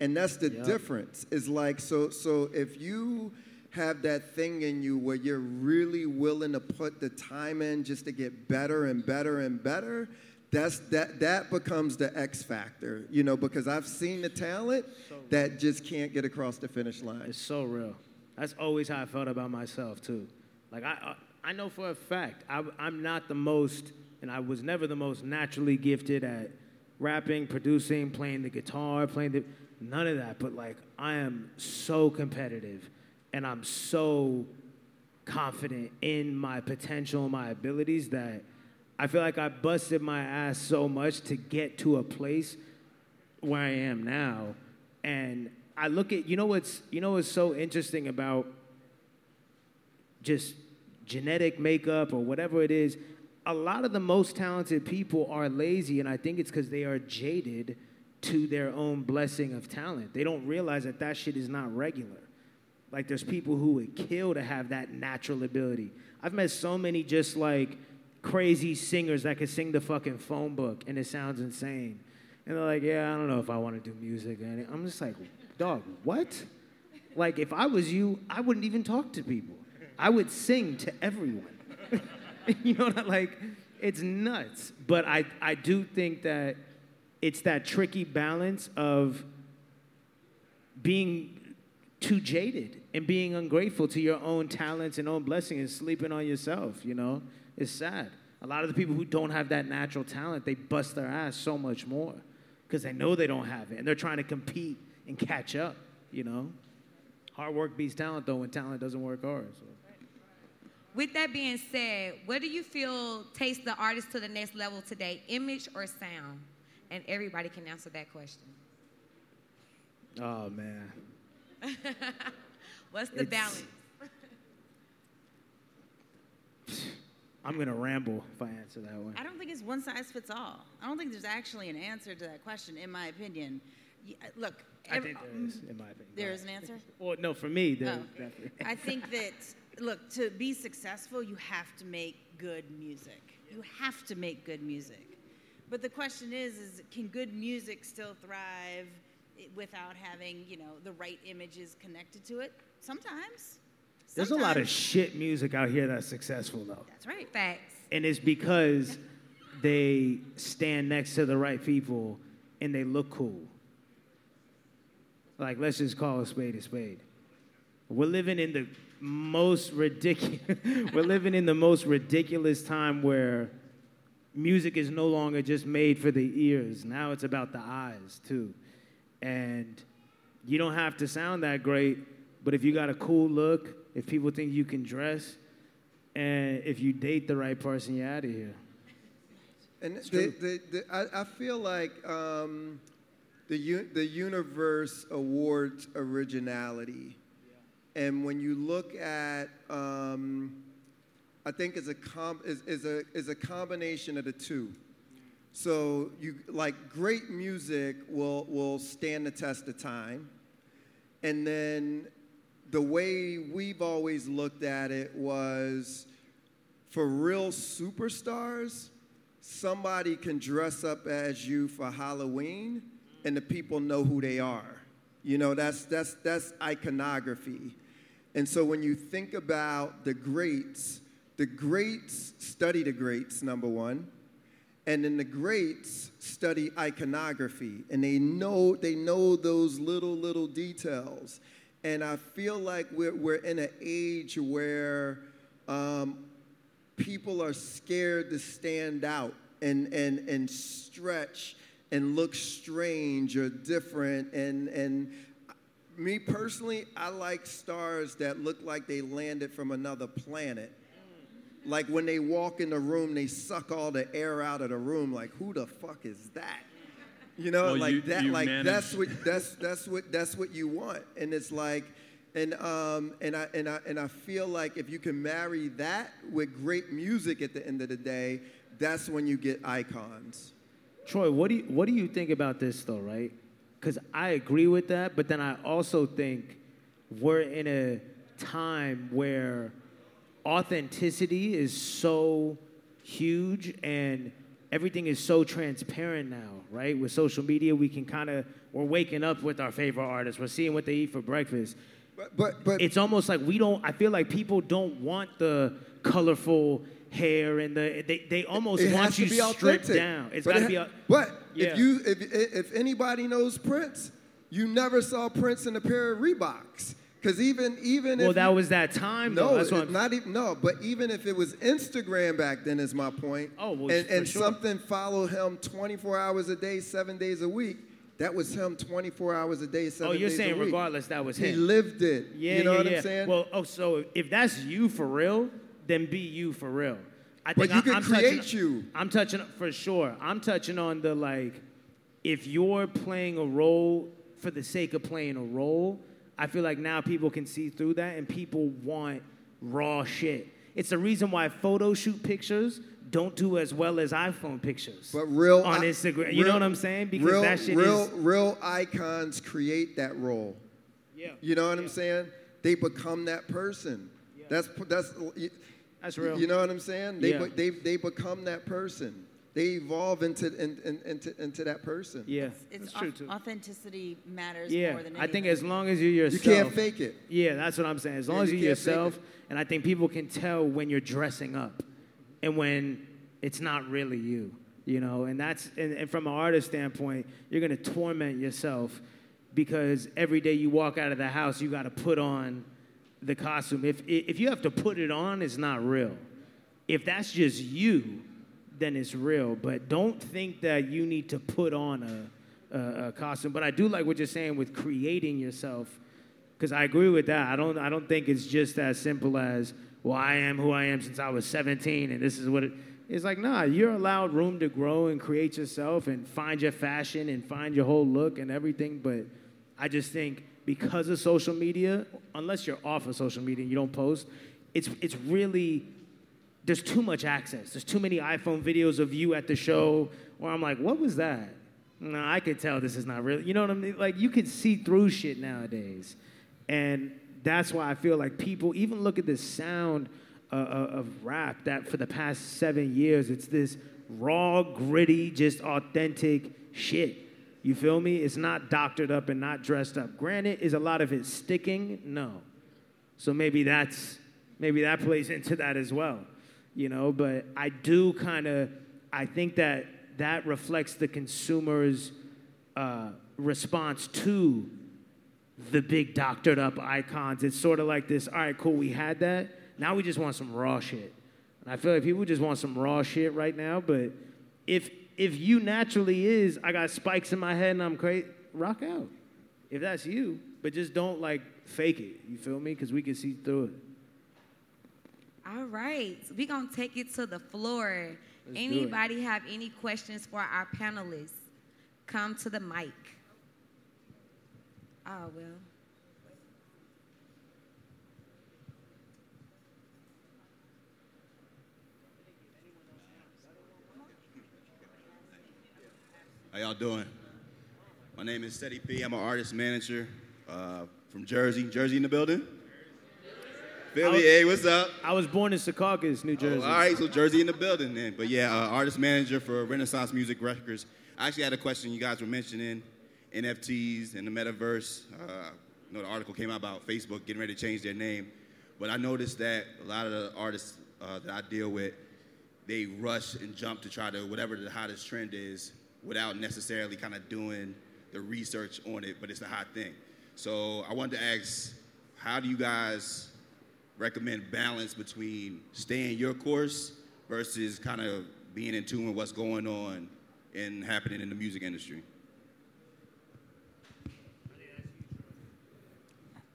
And that's the Yeah. difference. Is like, so, so if you have that thing in you where you're really willing to put the time in just to get better and better and better, that's that that becomes the X factor, you know, because I've seen the talent that just can't get across the finish line. It's so real. That's always how I felt about myself too. Like I, I, I know for a fact I, I'm not the most, and I was never the most naturally gifted at rapping, producing, playing the guitar, playing the none of that. But like I am so competitive, and I'm so confident in my potential my abilities that I feel like I busted my ass so much to get to a place where I am now. And I look at you know what's you know what's so interesting about just genetic makeup or whatever it is. A lot of the most talented people are lazy, and I think it's because they are jaded to their own blessing of talent. They don't realize that that shit is not regular. Like there's people who would kill to have that natural ability. I've met so many just like crazy singers that could sing the fucking phone book and it sounds insane. And they're like, yeah, I don't know if I want to do music. And I'm just like, dog, what? Like if I was you, I wouldn't even talk to people. I would sing to everyone. you know what I like? It's nuts. But I, I do think that it's that tricky balance of being too jaded and being ungrateful to your own talents and own blessing and sleeping on yourself, you know? It's sad. A lot of the people who don't have that natural talent, they bust their ass so much more because they know they don't have it and they're trying to compete and catch up, you know? Hard work beats talent though when talent doesn't work hard. So. With that being said, what do you feel takes the artist to the next level today, image or sound? And everybody can answer that question. Oh man. What's the It's- balance? I'm gonna ramble if I answer that one. I don't think it's one size fits all. I don't think there's actually an answer to that question, in my opinion. Uh, Look, I think there is, in my opinion. there is an answer. Well, no, for me, there Oh. definitely. I think that, look, to be successful, you have to make good music. You have to make good music. But the question is, is can good music still thrive without having, you know, the right images connected to it? Sometimes. There's a lot of shit music out here that's successful though. That's right. Facts. And it's because they stand next to the right people and they look cool. Like, let's just call a spade a spade. We're living in the most ridiculous, we're living in the most ridiculous time where music is no longer just made for the ears. Now it's about the eyes too. And you don't have to sound that great, but if you got a cool look, if people think you can dress, and if you date the right person, you're out of here. And the, the, the, I, I feel like um, the, the universe awards originality. And when you look at, um, I think it's a, com- is, is, a, is a combination of the two. So you like great music will, will stand the test of time. And then the way we've always looked at it was for real superstars, somebody can dress up as you for Halloween and the people know who they are. You know, that's, that's, that's iconography. And so when you think about the greats, the greats study the greats, number one. And then the greats study iconography and they know, they know those little, little details. And I feel like we're, we're in an age where um, people are scared to stand out and, and, and stretch and look strange or different. And, and me personally, I like stars that look like they landed from another planet. Like when they walk in the room, they suck all the air out of the room. Like, who the fuck is that? You know, Well, like you- that. you like manage- that's what that's that's what that's what you want. And it's like, And, um, and, I, and, I, and I feel like if you can marry that with great music at the end of the day, that's when you get icons. Troy, what do you, what do you think about this though, right? Because I agree with that, but then I also think we're in a time where authenticity is so huge and everything is so transparent now, right? With social media, we can kind of we're waking up with our favorite artists. We're seeing what they eat for breakfast. But, but, but It's almost like we don't. I feel like people don't want the colorful hair and the they they almost it want you be stripped down. It's got to it be. ha- au- But Yeah. if you if if anybody knows Prince, you never saw Prince in a pair of Reeboks. Because even even Well, if that you- was that time. though. no, That's it- not even no. But even if it was Instagram back then, is my point. Oh, well, and and sure. something followed him 24 hours a day, seven days a week. That was him 24 hours a day, oh, seven Oh, you're saying regardless that was him. He lived it. Yeah, you know yeah, what yeah. I'm saying? Well, oh, so if that's you for real, then be you for real. I But think you I, can I'm create touching, you. I'm touching for sure. I'm touching on the like, if you're playing a role for the sake of playing a role, I feel like now people can see through that and people want raw shit. It's the reason why photo shoot pictures don't do as well as iPhone pictures. But real on i- Instagram, you know what I'm saying? Because real, that shit real, is real icons create that role. yeah. You know what I'm saying? They become that person. That's that's That's real. You know what I'm saying? They Yeah. be- they they become that person. They evolve into in, in, into into that person. Yeah, It's that's true too. authenticity matters Yeah, more than anything. I think as long as you're yourself, You can't fake it. Yeah, that's what I'm saying. As long Yeah, as you you're can't yourself, and I think people can tell when you're dressing up, and when it's not really you. You know, and that's and, and from an artist standpoint, you're gonna torment yourself because every day you walk out of the house, you got to put on the costume. If if you have to put it on, it's not real. If that's just you, then it's real. But don't think that you need to put on a, a, a costume. But I do like what you're saying with creating yourself, because I agree with that. I don't I don't think it's just as simple as well. I am who I am since I was 17, and this is what it. It's like nah. You're allowed room to grow and create yourself and find your fashion and find your whole look and everything. But I just think because of social media, unless you're off of social media and you don't post, it's it's really there's too much access. There's too many iPhone videos of you at the show where I'm like, what was that? No, I could tell this is not real. You know what I mean? Like you can see through shit nowadays. And that's why I feel like people even look at the sound uh, uh, of rap that for the past seven years, it's this raw, gritty, just authentic shit. You feel me? It's not doctored up and not dressed up. Granted, is a lot of it sticking? No. So maybe that's maybe that plays into that as well, you know. But I do kind of I think that that reflects the consumer's uh, response to the big doctored up icons. It's sort of like this. All right, cool, we had that. Now we just want some raw shit. And I feel like people just want some raw shit right now. But if if you naturally is, I got spikes in my head and I'm crazy, rock out. If that's you, but just don't like fake it. You feel me? Because we can see through it. All right, we're gonna take it to the floor. Let's do it. Anybody have any questions for our panelists? Come to the mic. Oh well. How y'all doing? My name is Steady P. I'm an artist manager uh, from Jersey. Jersey in the building? Philly, was- hey, what's up? I was born in Secaucus, New Jersey. Oh, all right, so Jersey in the building then. But yeah, uh, artist manager for Renaissance Music Records. I actually had a question you guys were mentioning NFTs and the metaverse. Uh, you know, the article came out about Facebook getting ready to change their name. But I noticed that a lot of the artists uh, that I deal with, they rush and jump to try to whatever the hottest trend is without necessarily kind of doing the research on it, but it's the hot thing. So I wanted to ask, how do you guys recommend balance between staying your course versus kind of being in tune with what's going on and happening in the music industry?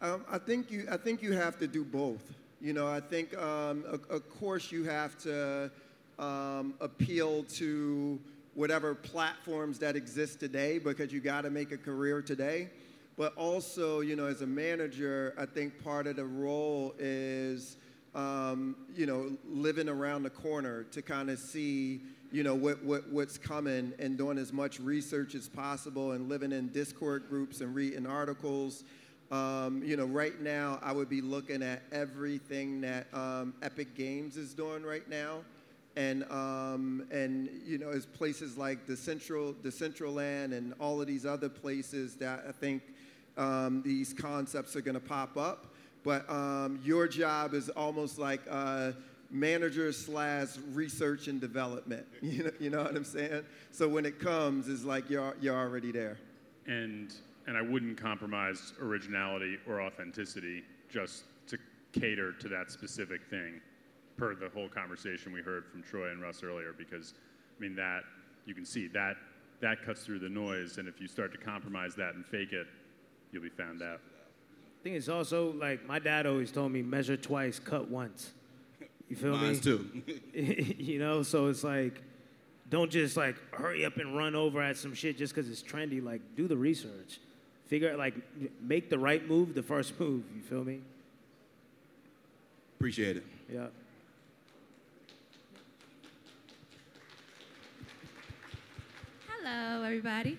Um, I think you. I think you have to do both. You know, I think, um, of, course, you have to um, appeal to whatever platforms that exist today because you got to make a career today. But also, you know, as a manager, I think part of the role is, um, you know, living around the corner to kind of see, you know, what, what, what's coming and doing as much research as possible and living in Discord groups and reading articles. Um, you know, right now, I would be looking at everything that um, Epic Games is doing right now and um, and you know, as places like the Central, Decentraland, and all of these other places that I think um, these concepts are going to pop up. But um, your job is almost like a manager slash research and development. You know, you know what I'm saying? So when it comes, it's like you're you're already there. And and I wouldn't compromise originality or authenticity just to cater to that specific thing per the whole conversation we heard from Troy and Russ earlier, because I mean that you can see that that cuts through the noise, and if you start to compromise that and fake it, you'll be found out. I think it's also like my dad always told me measure twice, cut once. You feel Mine's me? too. you know, so it's like, don't just like hurry up and run over at some shit just because it's trendy. Like, do the research. Figure out, like, make the right move the first move. You feel me? Appreciate it. Yeah. Hello, everybody.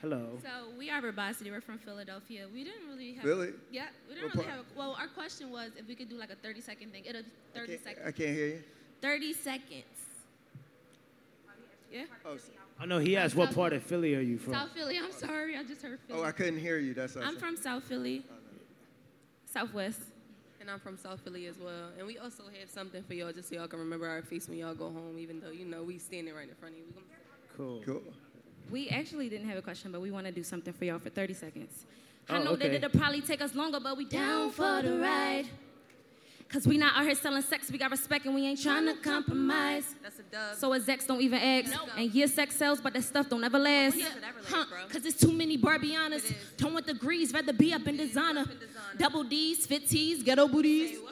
Hello. So we are Verbosity. We're from Philadelphia. We didn't really have. Really? Yeah, we didn't What really part? have. Well, our question was if we could do like a 30 second thing. It'll 30 Can't- seconds. I can't hear you. 30 seconds. Yeah. Oh, s- I know he asked what part of Philly are you from? South Philly. I'm sorry. I just heard Philly. oh, I couldn't hear you. That's what I I'm from South Philly. Oh, Southwest. And I'm from South Philly as well. And we also have something for y'all just so y'all can remember our face when y'all go home, even though, you know, we standing right in front of you. Cool. Cool. We actually didn't have a question, but we want to do something for y'all for 30 seconds. I Oh, know okay. that it'll probably take us longer, but we down for the ride. Cause we not out here selling sex, we got respect and we ain't trying to compromise. That's a dub. So execs don't even ask. Nope. And yeah, sex sells, but that stuff don't ever oh, last. Yeah, it never lasts, huh? Cause it's too many Barbianas. Don't want degrees, rather be up in designer. up in designer. Double D's, fit T's, ghetto booties. Say?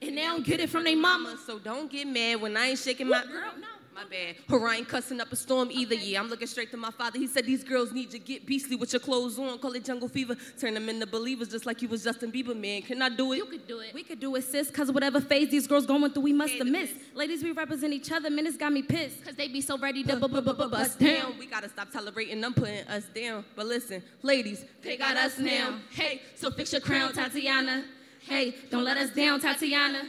And they don't get it from their mama. So don't get mad when I ain't shaking my Girl, no. My bad. Ain't cussing up a storm either. Yeah, I'm looking straight to my father. He said these girls need to get beastly with your clothes on. Call it jungle fever. Turn them into believers just like you was Justin Bieber, man. Can I do it? You could do it. We could do it, sis, cause whatever phase these girls going through, we must have missed. Ladies, we represent each other. Men, it's got me pissed. Cause they be so ready to Bu- bu- bu- bu- bust down. down. We gotta stop tolerating them putting us down. But listen, ladies, they got us now. Hey, so fix your crown, Tatiana. Hey, don't let us down, Tatiana.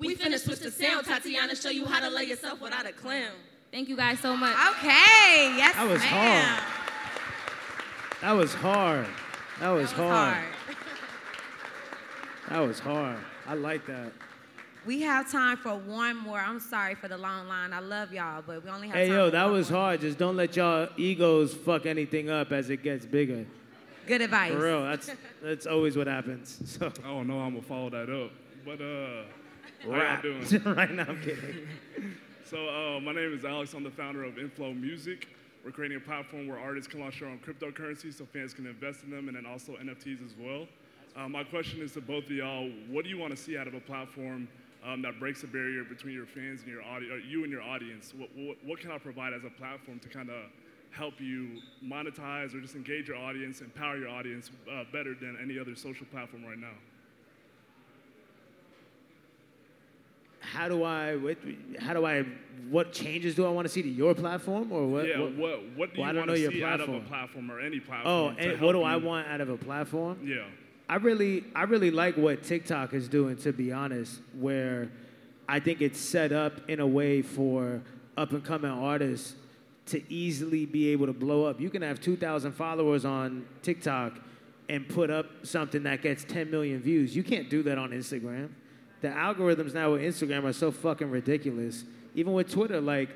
We finna switch the sound, Tatiana. Show you how to lay yourself without a clown. Thank you guys so much. Okay, yes, That was ma'am. hard. That was hard. That was, That was hard. hard. That was hard. I like that. We have time for one more. I'm sorry for the long line. I love y'all, but we only have Hey, time yo, for that one was more. hard. Just don't let y'all egos fuck anything up as it gets bigger. Good advice. For real, that's that's always what happens. So, I don't know how I'm gonna follow that up, but uh, how y'all doing? right now, I'm kidding. So uh, my name is Alex. I'm the founder of Inflow Music. We're creating a platform where artists can launch their own cryptocurrency, so fans can invest in them, and then also NFTs as well. Uh, my question is to both of y'all: What do you want to see out of a platform um, that breaks the barrier between your fans and your audience, you and your audience? What, what, what can I provide as a platform to kind of help you monetize or just engage your audience, empower your audience uh, better than any other social platform right now? How do I? What, how do I? What changes do I want to see to your platform, or what? yeah, what, what, what, do well, I you want know to your see out of a platform. platform or any Oh, platform? to and what do I want out of a platform? Yeah. I really, I really like what TikTok is doing, to be honest, where I think it's set up in a way for up and coming artists to easily be able to blow up. You can have 2,000 followers on TikTok and put up something that gets 10 million views. You can't do that on Instagram. The algorithms now with Instagram are so fucking ridiculous. Even with Twitter, like,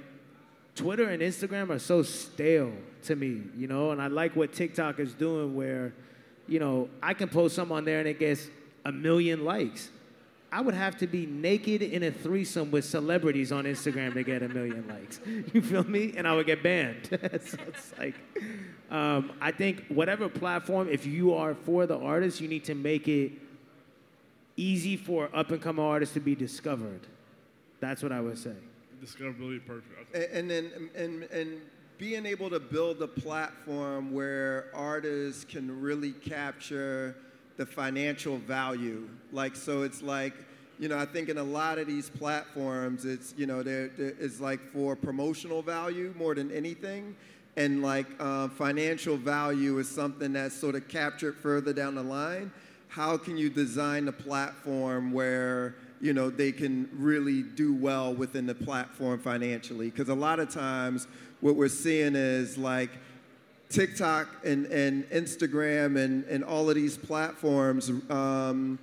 Twitter and Instagram are so stale to me, you know, and I like what TikTok is doing where, you know, I can post something on there and it gets a million likes. I would have to be naked in a threesome with celebrities on Instagram to get a million likes. You feel me? And I would get banned. so it's like, um, I think whatever platform, if you are for the artist, you need to make it easy for up and coming artists to be discovered. That's what I would say. Discoverability, perfect. Okay. And, and then and and being able to build a platform where artists can really capture the financial value. Like, so it's like, you know, I think in a lot of these platforms, it's, you know, there it's like for promotional value more than anything. And like uh, financial value is something that's sort of captured further down the line. How can you design a platform where, you know, they can really do well within the platform financially? Because a lot of times what we're seeing is like, TikTok and, and Instagram and, and all of these platforms, um,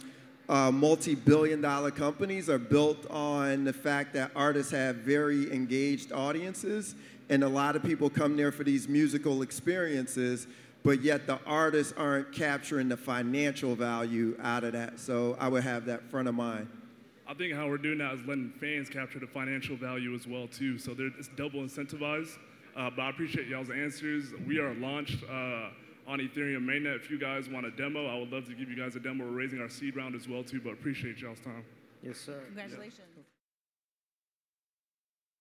uh, multi billion dollar companies, are built on the fact that artists have very engaged audiences. And a lot of people come there for these musical experiences, but yet the artists aren't capturing the financial value out of that. So I would have that front of mind. I think how we're doing that is letting fans capture the financial value as well too. So it's double incentivized. Uh, but I appreciate y'all's answers. We are launched uh, on Ethereum mainnet. If you guys want a demo, I would love to give you guys a demo. We're raising our seed round as well too, but appreciate y'all's time. Yes, sir. Congratulations. Yeah.